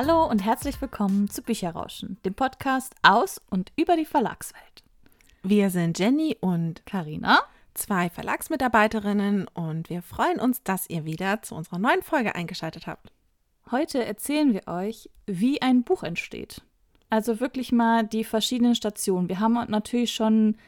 Hallo und herzlich willkommen zu Bücherrauschen, dem Podcast aus und über die Verlagswelt. Wir sind Jenny und Karina, zwei Verlagsmitarbeiterinnen und wir freuen uns, dass ihr wieder zu unserer neuen Folge eingeschaltet habt. Heute erzählen wir euch, wie ein Buch entsteht. Also wirklich mal die verschiedenen Stationen. Wir haben natürlich schon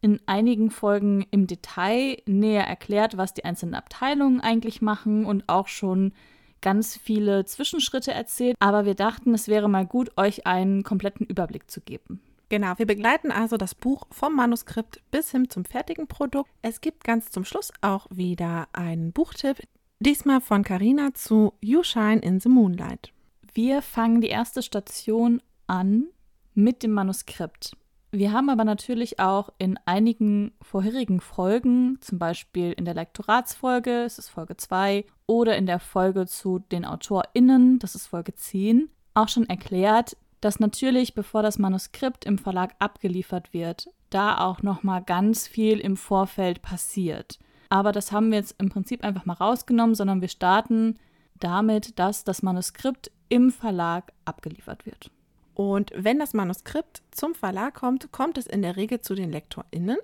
in einigen Folgen im Detail näher erklärt, was die einzelnen Abteilungen eigentlich machen und auch schon ganz viele Zwischenschritte erzählt. Aber wir dachten, es wäre mal gut, euch einen kompletten Überblick zu geben. Genau, wir begleiten also das Buch vom Manuskript bis hin zum fertigen Produkt. Es gibt ganz zum Schluss auch wieder einen Buchtipp, diesmal von Carina zu You Shine in the Moonlight. Wir fangen die erste Station an mit dem Manuskript. Wir haben aber natürlich auch in einigen vorherigen Folgen, zum Beispiel in der Lektoratsfolge, das ist Folge 2, oder in der Folge zu den AutorInnen, das ist Folge 10, auch schon erklärt, dass natürlich, bevor das Manuskript im Verlag abgeliefert wird, da auch nochmal ganz viel im Vorfeld passiert. Aber das haben wir jetzt im Prinzip einfach mal rausgenommen, sondern wir starten damit, dass das Manuskript im Verlag abgeliefert wird. Und wenn das Manuskript zum Verlag kommt, kommt es in der Regel zu den LektorInnen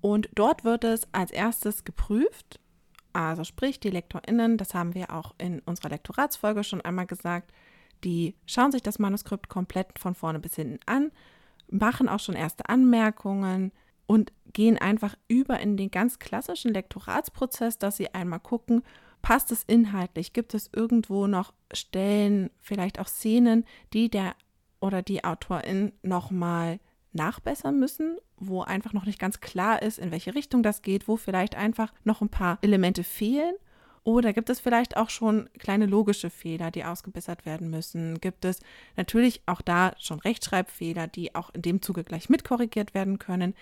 und dort wird es als erstes geprüft. Also sprich, die LektorInnen, das haben wir auch in unserer Lektoratsfolge schon einmal gesagt, die schauen sich das Manuskript komplett von vorne bis hinten an, machen auch schon erste Anmerkungen und gehen einfach über in den ganz klassischen Lektoratsprozess, dass sie einmal gucken, passt es inhaltlich, gibt es irgendwo noch Stellen, vielleicht auch Szenen, die der oder die Autorin nochmal nachbessern müssen, wo einfach noch nicht ganz klar ist, in welche Richtung das geht, wo vielleicht einfach noch ein paar Elemente fehlen. Oder gibt es vielleicht auch schon kleine logische Fehler, die ausgebessert werden müssen? Gibt es natürlich auch da schon Rechtschreibfehler, die auch in dem Zuge gleich mitkorrigiert werden können?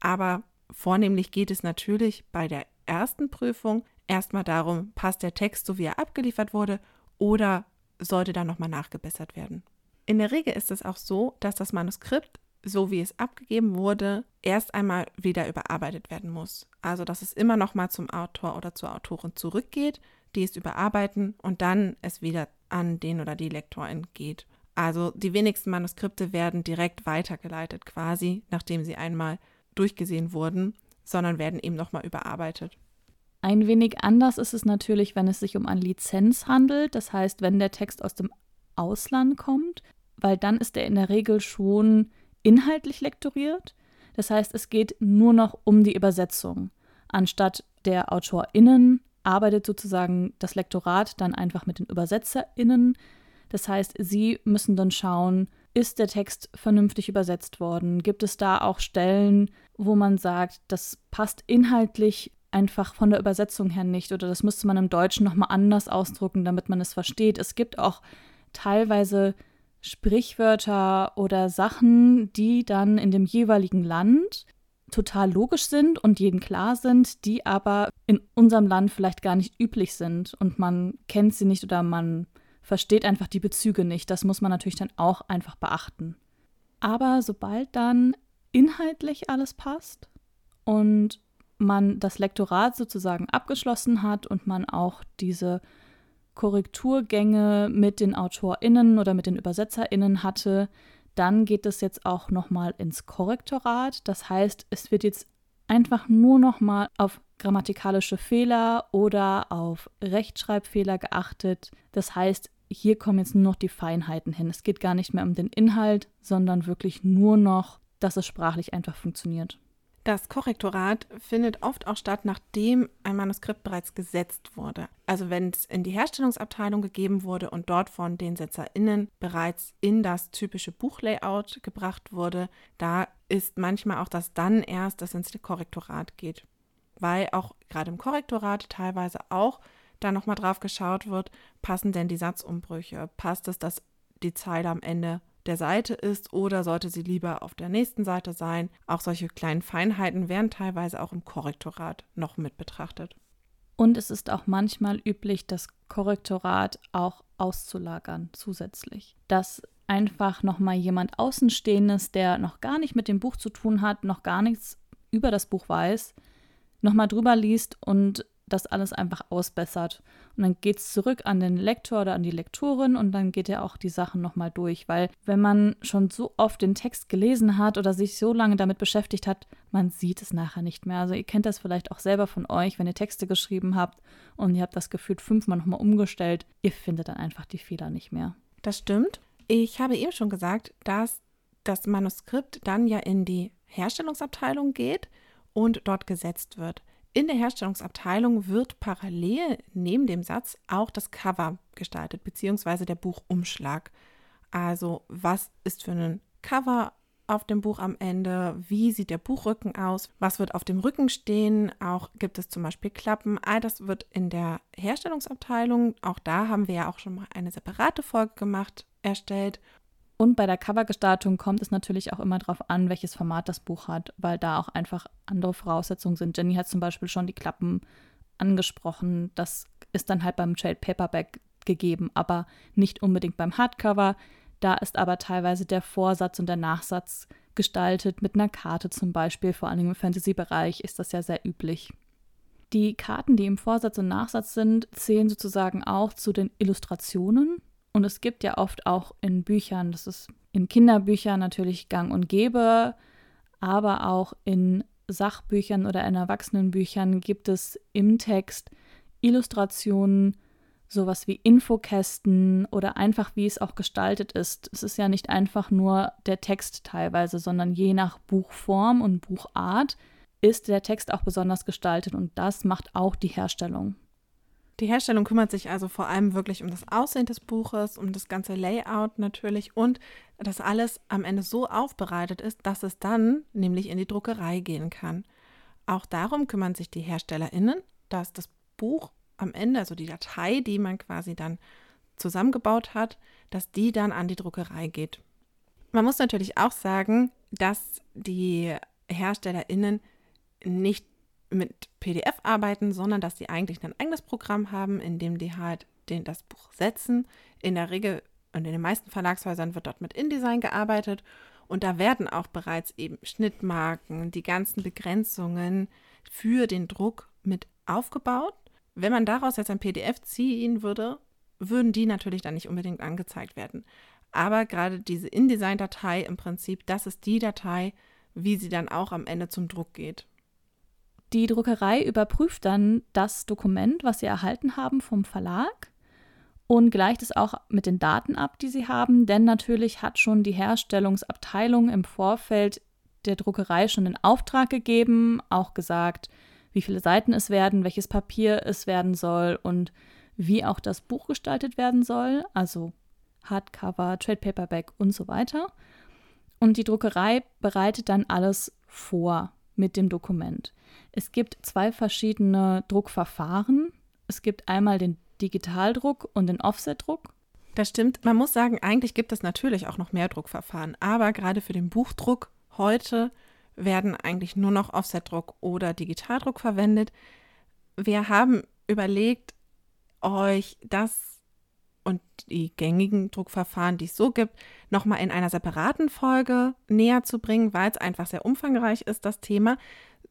Aber vornehmlich geht es natürlich bei der ersten Prüfung erstmal darum, passt der Text so, wie er abgeliefert wurde, oder sollte da nochmal nachgebessert werden? In der Regel ist es auch so, dass das Manuskript, so wie es abgegeben wurde, erst einmal wieder überarbeitet werden muss. Also, dass es immer noch mal zum Autor oder zur Autorin zurückgeht, die es überarbeiten und dann es wieder an den oder die Lektorin geht. Also, die wenigsten Manuskripte werden direkt weitergeleitet, quasi, nachdem sie einmal durchgesehen wurden, sondern werden eben noch mal überarbeitet. Ein wenig anders ist es natürlich, wenn es sich um eine Lizenz handelt. Das heißt, wenn der Text aus dem Ausland kommt, weil dann ist er in der Regel schon inhaltlich lektoriert. Das heißt, es geht nur noch um die Übersetzung. Anstatt der AutorInnen arbeitet sozusagen das Lektorat dann einfach mit den ÜbersetzerInnen. Das heißt, sie müssen dann schauen, ist der Text vernünftig übersetzt worden? Gibt es da auch Stellen, wo man sagt, das passt inhaltlich einfach von der Übersetzung her nicht oder das müsste man im Deutschen nochmal anders ausdrucken, damit man es versteht. Es gibt auch teilweise Sprichwörter oder Sachen, die dann in dem jeweiligen Land total logisch sind und jedem klar sind, die aber in unserem Land vielleicht gar nicht üblich sind und man kennt sie nicht oder man versteht einfach die Bezüge nicht. Das muss man natürlich dann auch einfach beachten. Aber sobald dann inhaltlich alles passt und man das Lektorat sozusagen abgeschlossen hat und man auch diese Korrekturgänge mit den AutorInnen oder mit den ÜbersetzerInnen hatte, dann geht es jetzt auch nochmal ins Korrektorat. Das heißt, es wird jetzt einfach nur nochmal auf grammatikalische Fehler oder auf Rechtschreibfehler geachtet. Das heißt, hier kommen jetzt nur noch die Feinheiten hin. Es geht gar nicht mehr um den Inhalt, sondern wirklich nur noch, dass es sprachlich einfach funktioniert. Das Korrektorat findet oft auch statt, nachdem ein Manuskript bereits gesetzt wurde. Also wenn es in die Herstellungsabteilung gegeben wurde und dort von den SetzerInnen bereits in das typische Buchlayout gebracht wurde, da ist manchmal auch das dann erst, dass ins Korrektorat geht. Weil auch gerade im Korrektorat teilweise auch da nochmal drauf geschaut wird, passen denn die Satzumbrüche? Passt es, dass die Zeile am Ende der Seite ist oder sollte sie lieber auf der nächsten Seite sein. Auch solche kleinen Feinheiten werden teilweise auch im Korrektorat noch mit betrachtet. Und es ist auch manchmal üblich, das Korrektorat auch auszulagern zusätzlich. Dass einfach nochmal jemand Außenstehendes, der noch gar nicht mit dem Buch zu tun hat, noch gar nichts über das Buch weiß, nochmal drüber liest und das alles einfach ausbessert. Und dann geht es zurück an den Lektor oder an die Lektorin und dann geht er auch die Sachen nochmal durch. Weil wenn man schon so oft den Text gelesen hat oder sich so lange damit beschäftigt hat, man sieht es nachher nicht mehr. Also ihr kennt das vielleicht auch selber von euch, wenn ihr Texte geschrieben habt und ihr habt das gefühlt fünfmal nochmal umgestellt. Ihr findet dann einfach die Fehler nicht mehr. Das stimmt. Ich habe eben schon gesagt, dass das Manuskript dann ja in die Herstellungsabteilung geht und dort gesetzt wird. In der Herstellungsabteilung wird parallel neben dem Satz auch das Cover gestaltet, beziehungsweise der Buchumschlag. Also was ist für ein Cover auf dem Buch am Ende? Wie sieht der Buchrücken aus? Was wird auf dem Rücken stehen? Auch gibt es zum Beispiel Klappen. All das wird in der Herstellungsabteilung, auch da haben wir ja auch schon mal eine separate Folge gemacht, erstellt. Und bei der Covergestaltung kommt es natürlich auch immer darauf an, welches Format das Buch hat, weil da auch einfach andere Voraussetzungen sind. Jenny hat zum Beispiel schon die Klappen angesprochen. Das ist dann halt beim Trade Paperback gegeben, aber nicht unbedingt beim Hardcover. Da ist aber teilweise der Vorsatz und der Nachsatz gestaltet mit einer Karte zum Beispiel. Vor allem im Fantasy-Bereich ist das ja sehr üblich. Die Karten, die im Vorsatz und Nachsatz sind, zählen sozusagen auch zu den Illustrationen und es gibt ja oft auch in Büchern, das ist in Kinderbüchern natürlich gang und gäbe, aber auch in Sachbüchern oder in Erwachsenenbüchern gibt es im Text Illustrationen, sowas wie Infokästen oder einfach wie es auch gestaltet ist. Es ist ja nicht einfach nur der Text teilweise, sondern je nach Buchform und Buchart ist der Text auch besonders gestaltet und das macht auch die Herstellung. Die Herstellung kümmert sich also vor allem wirklich um das Aussehen des Buches, um das ganze Layout natürlich und dass alles am Ende so aufbereitet ist, dass es dann nämlich in die Druckerei gehen kann. Auch darum kümmern sich die HerstellerInnen, dass das Buch am Ende, also die Datei, die man quasi dann zusammengebaut hat, dass die dann an die Druckerei geht. Man muss natürlich auch sagen, dass die HerstellerInnen nicht mit PDF arbeiten, sondern dass sie eigentlich ein eigenes Programm haben, in dem die halt den, das Buch setzen. In der Regel und in den meisten Verlagshäusern wird dort mit InDesign gearbeitet und da werden auch bereits eben Schnittmarken, die ganzen Begrenzungen für den Druck mit aufgebaut. Wenn man daraus jetzt ein PDF ziehen würde, würden die natürlich dann nicht unbedingt angezeigt werden. Aber gerade diese InDesign-Datei im Prinzip, das ist die Datei, wie sie dann auch am Ende zum Druck geht. Die Druckerei überprüft dann das Dokument, was sie erhalten haben vom Verlag und gleicht es auch mit den Daten ab, die sie haben, denn natürlich hat schon die Herstellungsabteilung im Vorfeld der Druckerei schon den Auftrag gegeben, auch gesagt, wie viele Seiten es werden, welches Papier es werden soll und wie auch das Buch gestaltet werden soll, also Hardcover, Trade Paperback und so weiter. Und die Druckerei bereitet dann alles vor mit dem Dokument. Es gibt zwei verschiedene Druckverfahren. Es gibt einmal den Digitaldruck und den Offsetdruck. Das stimmt. Man muss sagen, eigentlich gibt es natürlich auch noch mehr Druckverfahren, aber gerade für den Buchdruck heute werden eigentlich nur noch Offsetdruck oder Digitaldruck verwendet. Wir haben überlegt, euch das und die gängigen Druckverfahren, die es so gibt, nochmal in einer separaten Folge näher zu bringen, weil es einfach sehr umfangreich ist, das Thema.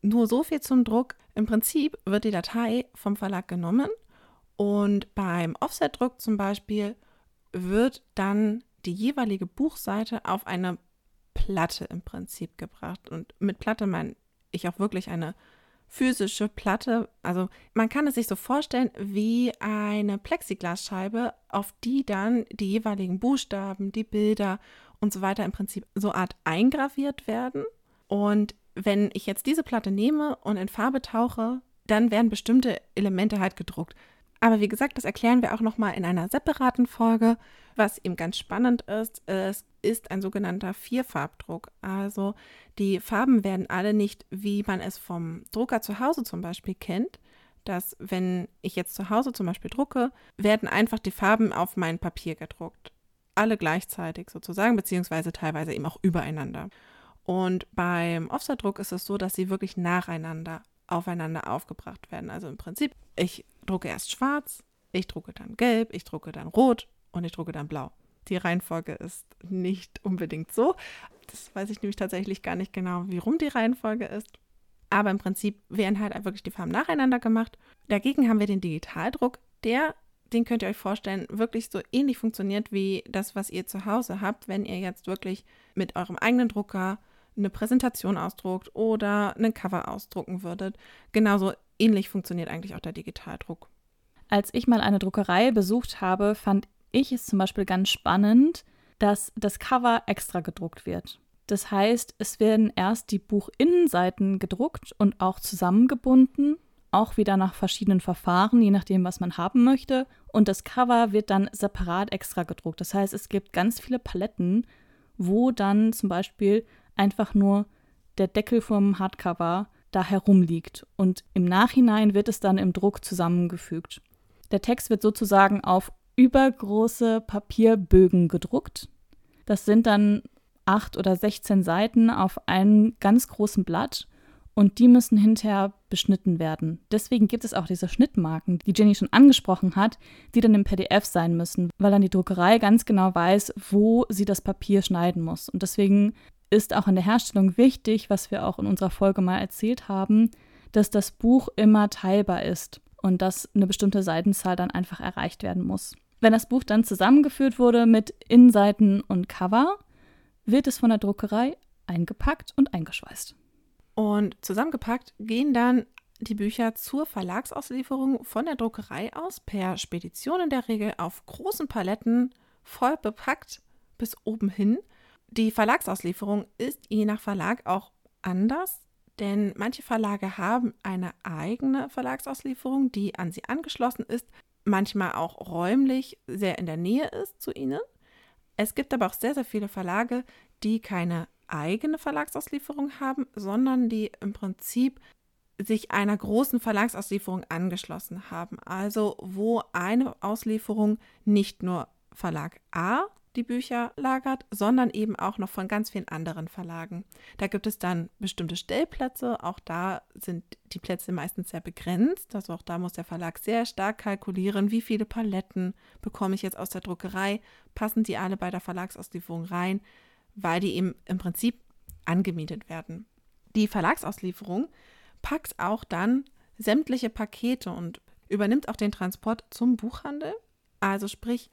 Nur so viel zum Druck. Im Prinzip wird die Datei vom Verlag genommen und beim Offsetdruck zum Beispiel wird dann die jeweilige Buchseite auf eine Platte im Prinzip gebracht. Und mit Platte meine ich auch wirklich eine physische Platte. Also man kann es sich so vorstellen wie eine Plexiglasscheibe, auf die dann die jeweiligen Buchstaben, die Bilder und so weiter im Prinzip so Art eingraviert werden. Und wenn ich jetzt diese Platte nehme und in Farbe tauche, dann werden bestimmte Elemente halt gedruckt. Aber wie gesagt, das erklären wir auch nochmal in einer separaten Folge. Was eben ganz spannend ist, es ist ein sogenannter Vierfarbdruck. Also die Farben werden alle nicht, wie man es vom Drucker zu Hause zum Beispiel kennt, dass wenn ich jetzt zu Hause zum Beispiel drucke, werden einfach die Farben auf mein Papier gedruckt. Alle gleichzeitig sozusagen, beziehungsweise teilweise eben auch übereinander. Und beim Offsetdruck ist es so, dass sie wirklich nacheinander aufeinander aufgebracht werden. Also im Prinzip, ich drucke erst schwarz, ich drucke dann gelb, ich drucke dann rot und ich drucke dann blau. Die Reihenfolge ist nicht unbedingt so. Das weiß ich nämlich tatsächlich gar nicht genau, wie rum die Reihenfolge ist. aber im Prinzip werden halt wirklich die Farben nacheinander gemacht. Dagegen haben wir den Digitaldruck, der, den könnt ihr euch vorstellen, wirklich so ähnlich funktioniert wie das, was ihr zu Hause habt, wenn ihr jetzt wirklich mit eurem eigenen Drucker eine Präsentation ausdruckt oder ein Cover ausdrucken würdet. Genauso ähnlich funktioniert eigentlich auch der Digitaldruck. Als ich mal eine Druckerei besucht habe, fand ich es zum Beispiel ganz spannend, dass das Cover extra gedruckt wird. Das heißt, es werden erst die Buchinnenseiten gedruckt und auch zusammengebunden, auch wieder nach verschiedenen Verfahren, je nachdem, was man haben möchte. Und das Cover wird dann separat extra gedruckt. Das heißt, es gibt ganz viele Paletten, wo dann zum Beispiel einfach nur der Deckel vom Hardcover da herumliegt. Und im Nachhinein wird es dann im Druck zusammengefügt. Der Text wird sozusagen auf übergroße Papierbögen gedruckt. Das sind dann acht oder 16 Seiten auf einem ganz großen Blatt und die müssen hinterher beschnitten werden. Deswegen gibt es auch diese Schnittmarken, die Jenny schon angesprochen hat, die dann im PDF sein müssen, weil dann die Druckerei ganz genau weiß, wo sie das Papier schneiden muss. Und deswegen ist auch in der Herstellung wichtig, was wir auch in unserer Folge mal erzählt haben, dass das Buch immer teilbar ist und dass eine bestimmte Seitenzahl dann einfach erreicht werden muss. Wenn das Buch dann zusammengeführt wurde mit Innenseiten und Cover, wird es von der Druckerei eingepackt und eingeschweißt. Und zusammengepackt gehen dann die Bücher zur Verlagsauslieferung von der Druckerei aus per Spedition in der Regel auf großen Paletten voll bepackt bis oben hin. Die Verlagsauslieferung ist je nach Verlag auch anders, denn manche Verlage haben eine eigene Verlagsauslieferung, die an sie angeschlossen ist, manchmal auch räumlich sehr in der Nähe ist zu ihnen. Es gibt aber auch sehr, sehr viele Verlage, die keine eigene Verlagsauslieferung haben, sondern die im Prinzip sich einer großen Verlagsauslieferung angeschlossen haben. Also wo eine Auslieferung nicht nur Verlag A die Bücher lagert, sondern eben auch noch von ganz vielen anderen Verlagen. Da gibt es dann bestimmte Stellplätze, auch da sind die Plätze meistens sehr begrenzt, also auch da muss der Verlag sehr stark kalkulieren, wie viele Paletten bekomme ich jetzt aus der Druckerei, passen die alle bei der Verlagsauslieferung rein, weil die eben im Prinzip angemietet werden. Die Verlagsauslieferung packt auch dann sämtliche Pakete und übernimmt auch den Transport zum Buchhandel, also sprich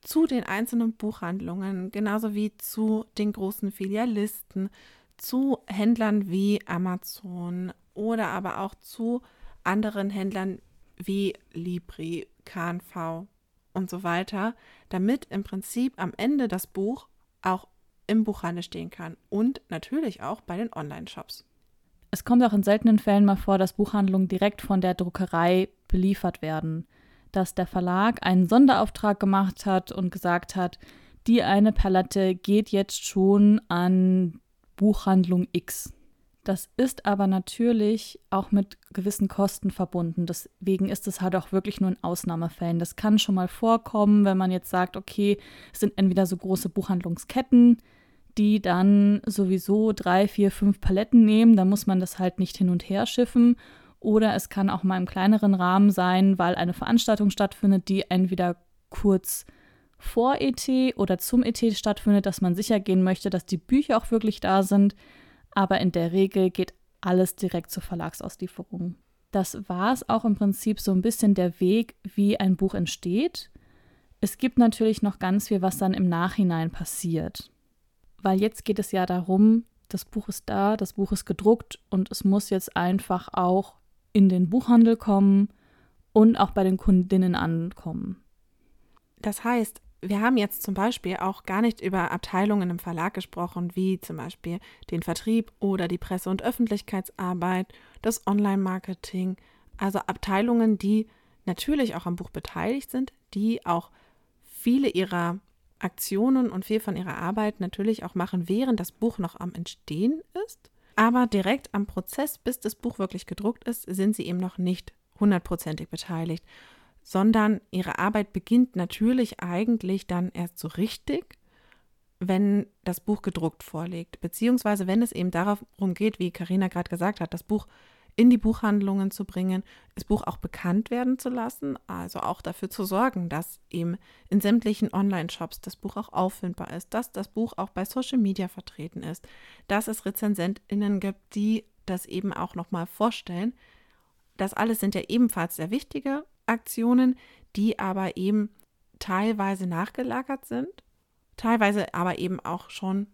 zu den einzelnen Buchhandlungen, genauso wie zu den großen Filialisten, zu Händlern wie Amazon oder aber auch zu anderen Händlern wie Libri, KNV und so weiter, damit im Prinzip am Ende das Buch auch im Buchhandel stehen kann und natürlich auch bei den Online-Shops. Es kommt auch in seltenen Fällen mal vor, dass Buchhandlungen direkt von der Druckerei beliefert werden dass der Verlag einen Sonderauftrag gemacht hat und gesagt hat, die eine Palette geht jetzt schon an Buchhandlung X. Das ist aber natürlich auch mit gewissen Kosten verbunden. Deswegen ist es halt auch wirklich nur in Ausnahmefällen. Das kann schon mal vorkommen, wenn man jetzt sagt, okay, es sind entweder so große Buchhandlungsketten, die dann sowieso drei, vier, fünf Paletten nehmen. Da muss man das halt nicht hin und her schiffen. Oder es kann auch mal im kleineren Rahmen sein, weil eine Veranstaltung stattfindet, die entweder kurz vor ET oder zum ET stattfindet, dass man sicher gehen möchte, dass die Bücher auch wirklich da sind. Aber in der Regel geht alles direkt zur Verlagsauslieferung. Das war es auch im Prinzip so ein bisschen der Weg, wie ein Buch entsteht. Es gibt natürlich noch ganz viel, was dann im Nachhinein passiert. Weil jetzt geht es ja darum, das Buch ist da, das Buch ist gedruckt und es muss jetzt einfach auch in den Buchhandel kommen und auch bei den Kundinnen ankommen. Das heißt, wir haben jetzt zum Beispiel auch gar nicht über Abteilungen im Verlag gesprochen, wie zum Beispiel den Vertrieb oder die Presse- und Öffentlichkeitsarbeit, das Online-Marketing, also Abteilungen, die natürlich auch am Buch beteiligt sind, die auch viele ihrer Aktionen und viel von ihrer Arbeit natürlich auch machen, während das Buch noch am Entstehen ist. Aber direkt am Prozess, bis das Buch wirklich gedruckt ist, sind sie eben noch nicht hundertprozentig beteiligt, sondern ihre Arbeit beginnt natürlich eigentlich dann erst so richtig, wenn das Buch gedruckt vorliegt, beziehungsweise wenn es eben darum geht, wie Karina gerade gesagt hat, das Buch in die Buchhandlungen zu bringen, das Buch auch bekannt werden zu lassen, also auch dafür zu sorgen, dass eben in sämtlichen Online-Shops das Buch auch auffindbar ist, dass das Buch auch bei Social Media vertreten ist, dass es RezensentInnen gibt, die das eben auch nochmal vorstellen. Das alles sind ja ebenfalls sehr wichtige Aktionen, die aber eben teilweise nachgelagert sind, teilweise aber eben auch schon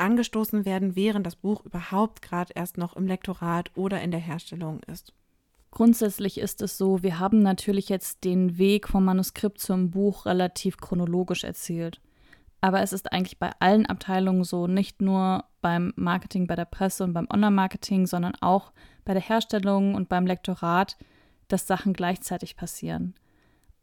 angestoßen werden, während das Buch überhaupt gerade erst noch im Lektorat oder in der Herstellung ist. Grundsätzlich ist es so, wir haben natürlich jetzt den Weg vom Manuskript zum Buch relativ chronologisch erzählt. Aber es ist eigentlich bei allen Abteilungen so, nicht nur beim Marketing, bei der Presse und beim Online-Marketing, sondern auch bei der Herstellung und beim Lektorat, dass Sachen gleichzeitig passieren.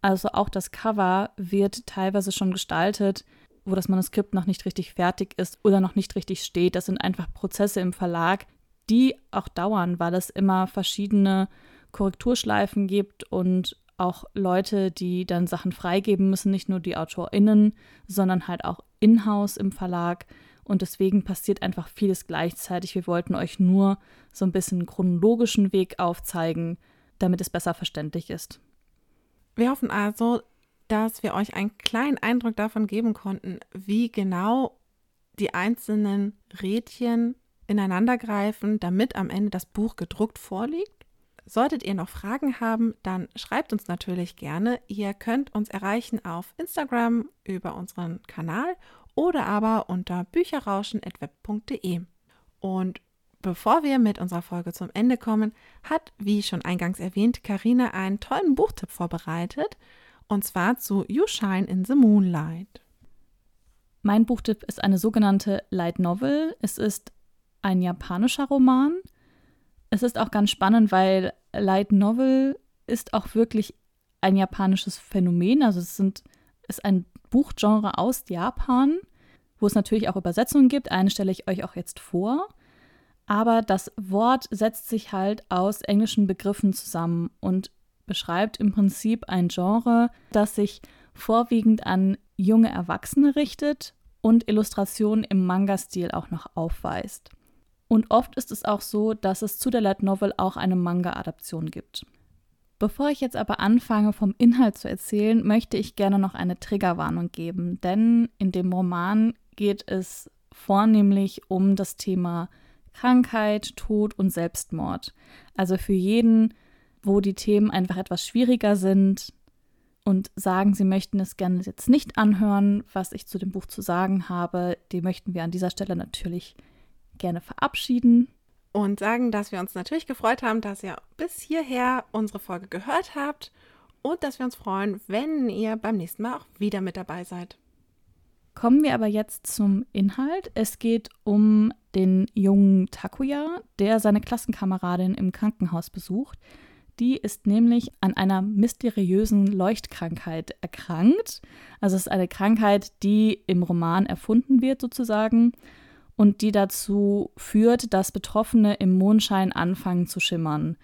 Also auch das Cover wird teilweise schon gestaltet, wo das Manuskript noch nicht richtig fertig ist oder noch nicht richtig steht. Das sind einfach Prozesse im Verlag, die auch dauern, weil es immer verschiedene Korrekturschleifen gibt und auch Leute, die dann Sachen freigeben müssen, nicht nur die AutorInnen, sondern halt auch in-house im Verlag. Und deswegen passiert einfach vieles gleichzeitig. Wir wollten euch nur so ein bisschen chronologischen Weg aufzeigen, damit es besser verständlich ist. Wir hoffen also, dass wir euch einen kleinen Eindruck davon geben konnten, wie genau die einzelnen Rädchen ineinandergreifen, damit am Ende das Buch gedruckt vorliegt. Solltet ihr noch Fragen haben, dann schreibt uns natürlich gerne. Ihr könnt uns erreichen auf Instagram über unseren Kanal oder aber unter bücherrauschen.web.de. Und Bevor wir mit unserer Folge zum Ende kommen, hat, wie schon eingangs erwähnt, Karina einen tollen Buchtipp vorbereitet, und zwar zu You Shine in the Moonlight. Mein Buchtipp ist eine sogenannte Light Novel. Es ist ein japanischer Roman. Es ist auch ganz spannend, weil Light Novel ist auch wirklich ein japanisches Phänomen. Also es sind, ist ein Buchgenre aus Japan, wo es natürlich auch Übersetzungen gibt. Eine stelle ich euch auch jetzt vor aber das Wort setzt sich halt aus englischen Begriffen zusammen und beschreibt im Prinzip ein Genre, das sich vorwiegend an junge Erwachsene richtet und Illustrationen im Manga-Stil auch noch aufweist. Und oft ist es auch so, dass es zu der Light Novel auch eine Manga-Adaption gibt. Bevor ich jetzt aber anfange, vom Inhalt zu erzählen, möchte ich gerne noch eine Triggerwarnung geben, denn in dem Roman geht es vornehmlich um das Thema Krankheit, Tod und Selbstmord. Also für jeden, wo die Themen einfach etwas schwieriger sind und sagen, sie möchten es gerne jetzt nicht anhören, was ich zu dem Buch zu sagen habe, die möchten wir an dieser Stelle natürlich gerne verabschieden. Und sagen, dass wir uns natürlich gefreut haben, dass ihr bis hierher unsere Folge gehört habt und dass wir uns freuen, wenn ihr beim nächsten Mal auch wieder mit dabei seid. Kommen wir aber jetzt zum Inhalt. Es geht um den jungen Takuya, der seine Klassenkameradin im Krankenhaus besucht. Die ist nämlich an einer mysteriösen Leuchtkrankheit erkrankt. Also es ist eine Krankheit, die im Roman erfunden wird sozusagen und die dazu führt, dass Betroffene im Mondschein anfangen zu schimmern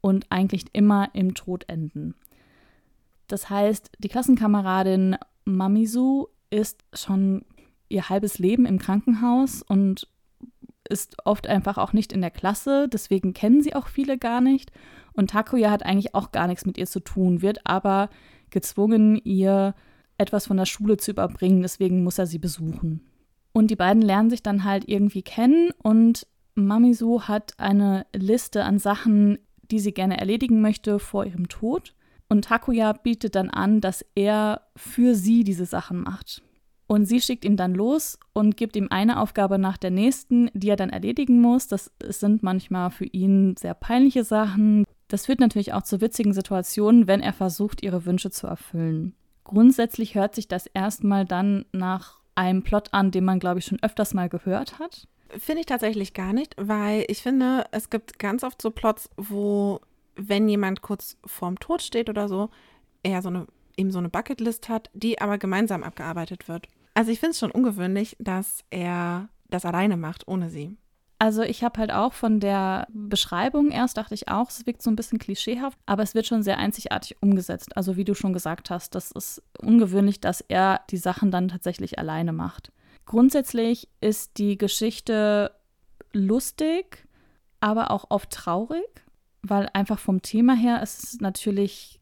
und eigentlich immer im Tod enden. Das heißt, die Klassenkameradin Mamisu ist schon ihr halbes Leben im Krankenhaus und ist oft einfach auch nicht in der Klasse, deswegen kennen sie auch viele gar nicht. Und Takuya hat eigentlich auch gar nichts mit ihr zu tun, wird aber gezwungen, ihr etwas von der Schule zu überbringen, deswegen muss er sie besuchen. Und die beiden lernen sich dann halt irgendwie kennen und Mamisu hat eine Liste an Sachen, die sie gerne erledigen möchte vor ihrem Tod. Und Takuya bietet dann an, dass er für sie diese Sachen macht. Und sie schickt ihn dann los und gibt ihm eine Aufgabe nach der nächsten, die er dann erledigen muss. Das sind manchmal für ihn sehr peinliche Sachen. Das führt natürlich auch zu witzigen Situationen, wenn er versucht, ihre Wünsche zu erfüllen. Grundsätzlich hört sich das erstmal dann nach einem Plot an, den man, glaube ich, schon öfters mal gehört hat. Finde ich tatsächlich gar nicht, weil ich finde, es gibt ganz oft so Plots, wo wenn jemand kurz vorm Tod steht oder so, er so eine, eben so eine Bucketlist hat, die aber gemeinsam abgearbeitet wird. Also ich finde es schon ungewöhnlich, dass er das alleine macht, ohne sie. Also ich habe halt auch von der Beschreibung erst dachte ich auch, es wirkt so ein bisschen klischeehaft, aber es wird schon sehr einzigartig umgesetzt. Also wie du schon gesagt hast, das ist ungewöhnlich, dass er die Sachen dann tatsächlich alleine macht. Grundsätzlich ist die Geschichte lustig, aber auch oft traurig weil einfach vom Thema her ist es natürlich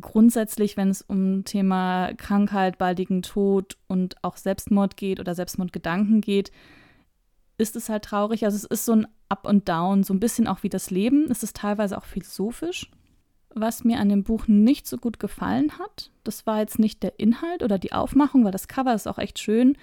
grundsätzlich, wenn es um Thema Krankheit, baldigen Tod und auch Selbstmord geht oder Selbstmordgedanken geht, ist es halt traurig. Also es ist so ein Up und Down, so ein bisschen auch wie das Leben. Es ist teilweise auch philosophisch. Was mir an dem Buch nicht so gut gefallen hat, das war jetzt nicht der Inhalt oder die Aufmachung, weil das Cover ist auch echt schön.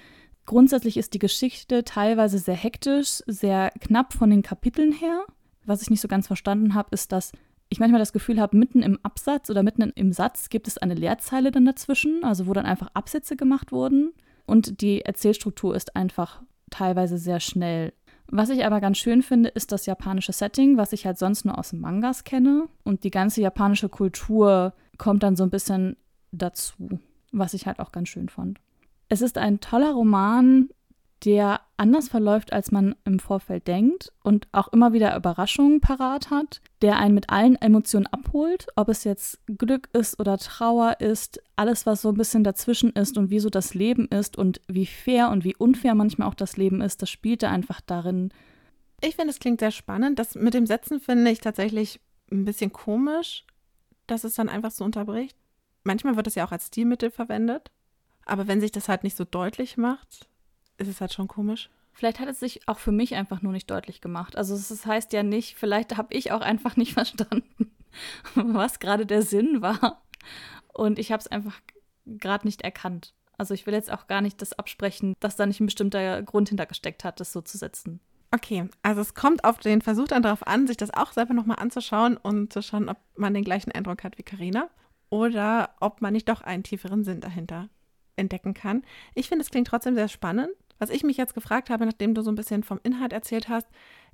Grundsätzlich ist die Geschichte teilweise sehr hektisch, sehr knapp von den Kapiteln her. Was ich nicht so ganz verstanden habe, ist, dass ich manchmal das Gefühl habe, mitten im Absatz oder mitten im Satz gibt es eine Leerzeile dann dazwischen, also wo dann einfach Absätze gemacht wurden. Und die Erzählstruktur ist einfach teilweise sehr schnell. Was ich aber ganz schön finde, ist das japanische Setting, was ich halt sonst nur aus Mangas kenne. Und die ganze japanische Kultur kommt dann so ein bisschen dazu, was ich halt auch ganz schön fand. Es ist ein toller Roman, der anders verläuft, als man im Vorfeld denkt und auch immer wieder Überraschungen parat hat, der einen mit allen Emotionen abholt, ob es jetzt Glück ist oder Trauer ist, alles, was so ein bisschen dazwischen ist und wie so das Leben ist und wie fair und wie unfair manchmal auch das Leben ist, das spielte einfach darin. Ich finde, es klingt sehr spannend. Das mit dem Setzen finde ich tatsächlich ein bisschen komisch, dass es dann einfach so unterbricht. Manchmal wird es ja auch als Stilmittel verwendet, aber wenn sich das halt nicht so deutlich macht, ist es halt schon komisch. Vielleicht hat es sich auch für mich einfach nur nicht deutlich gemacht. Also das heißt ja nicht, vielleicht habe ich auch einfach nicht verstanden, was gerade der Sinn war. Und ich habe es einfach gerade nicht erkannt. Also ich will jetzt auch gar nicht das absprechen, dass da nicht ein bestimmter Grund hintergesteckt hat, das so zu setzen. Okay, also es kommt auf den Versuch dann darauf an, sich das auch selber nochmal anzuschauen und zu schauen, ob man den gleichen Eindruck hat wie Karina oder ob man nicht doch einen tieferen Sinn dahinter entdecken kann. Ich finde, es klingt trotzdem sehr spannend was ich mich jetzt gefragt habe, nachdem du so ein bisschen vom Inhalt erzählt hast,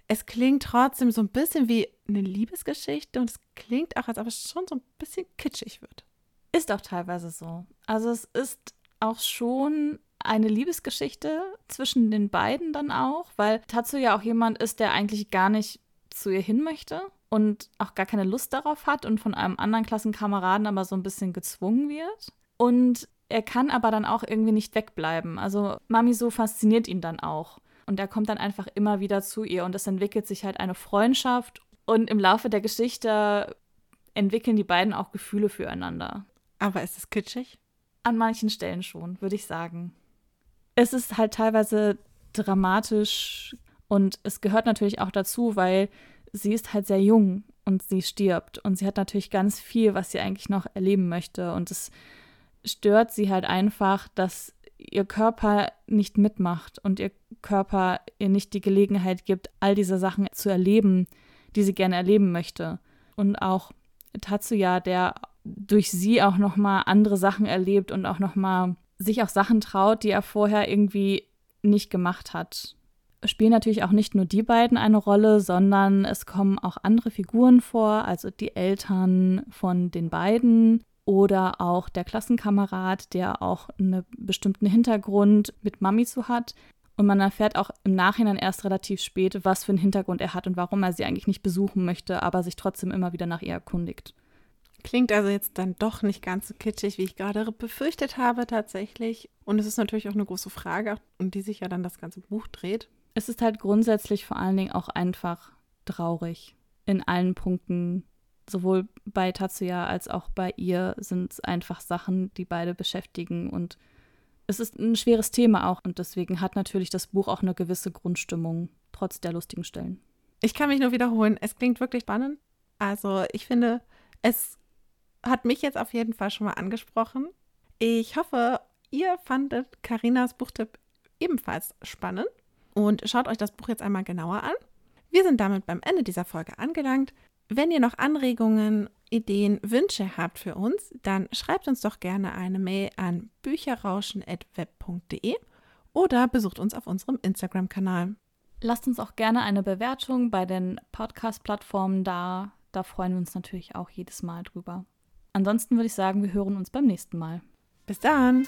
es klingt trotzdem so ein bisschen wie eine Liebesgeschichte und es klingt auch, als ob es schon so ein bisschen kitschig wird. Ist auch teilweise so. Also es ist auch schon eine Liebesgeschichte zwischen den beiden dann auch, weil Tatsu ja auch jemand ist, der eigentlich gar nicht zu ihr hin möchte und auch gar keine Lust darauf hat und von einem anderen Klassenkameraden aber so ein bisschen gezwungen wird. Und er kann aber dann auch irgendwie nicht wegbleiben. Also Mami so fasziniert ihn dann auch. Und er kommt dann einfach immer wieder zu ihr und es entwickelt sich halt eine Freundschaft. Und im Laufe der Geschichte entwickeln die beiden auch Gefühle füreinander. Aber ist es kitschig? An manchen Stellen schon, würde ich sagen. Es ist halt teilweise dramatisch und es gehört natürlich auch dazu, weil sie ist halt sehr jung und sie stirbt und sie hat natürlich ganz viel, was sie eigentlich noch erleben möchte und es stört sie halt einfach, dass ihr Körper nicht mitmacht und ihr Körper ihr nicht die Gelegenheit gibt, all diese Sachen zu erleben, die sie gerne erleben möchte. Und auch Tatsuya, der durch sie auch noch mal andere Sachen erlebt und auch noch mal sich auch Sachen traut, die er vorher irgendwie nicht gemacht hat. Spielen natürlich auch nicht nur die beiden eine Rolle, sondern es kommen auch andere Figuren vor, also die Eltern von den beiden, oder auch der Klassenkamerad, der auch einen bestimmten Hintergrund mit Mami zu hat. Und man erfährt auch im Nachhinein erst relativ spät, was für einen Hintergrund er hat und warum er sie eigentlich nicht besuchen möchte, aber sich trotzdem immer wieder nach ihr erkundigt. Klingt also jetzt dann doch nicht ganz so kitschig, wie ich gerade befürchtet habe tatsächlich. Und es ist natürlich auch eine große Frage, um die sich ja dann das ganze Buch dreht. Es ist halt grundsätzlich vor allen Dingen auch einfach traurig in allen Punkten sowohl bei Tatsuya als auch bei ihr sind es einfach Sachen, die beide beschäftigen und es ist ein schweres Thema auch und deswegen hat natürlich das Buch auch eine gewisse Grundstimmung, trotz der lustigen Stellen. Ich kann mich nur wiederholen, es klingt wirklich spannend. Also ich finde, es hat mich jetzt auf jeden Fall schon mal angesprochen. Ich hoffe, ihr fandet Karinas Buchtipp ebenfalls spannend und schaut euch das Buch jetzt einmal genauer an. Wir sind damit beim Ende dieser Folge angelangt. Wenn ihr noch Anregungen, Ideen, Wünsche habt für uns, dann schreibt uns doch gerne eine Mail an bücherrauschen.web.de oder besucht uns auf unserem Instagram-Kanal. Lasst uns auch gerne eine Bewertung bei den Podcast-Plattformen da. Da freuen wir uns natürlich auch jedes Mal drüber. Ansonsten würde ich sagen, wir hören uns beim nächsten Mal. Bis dann!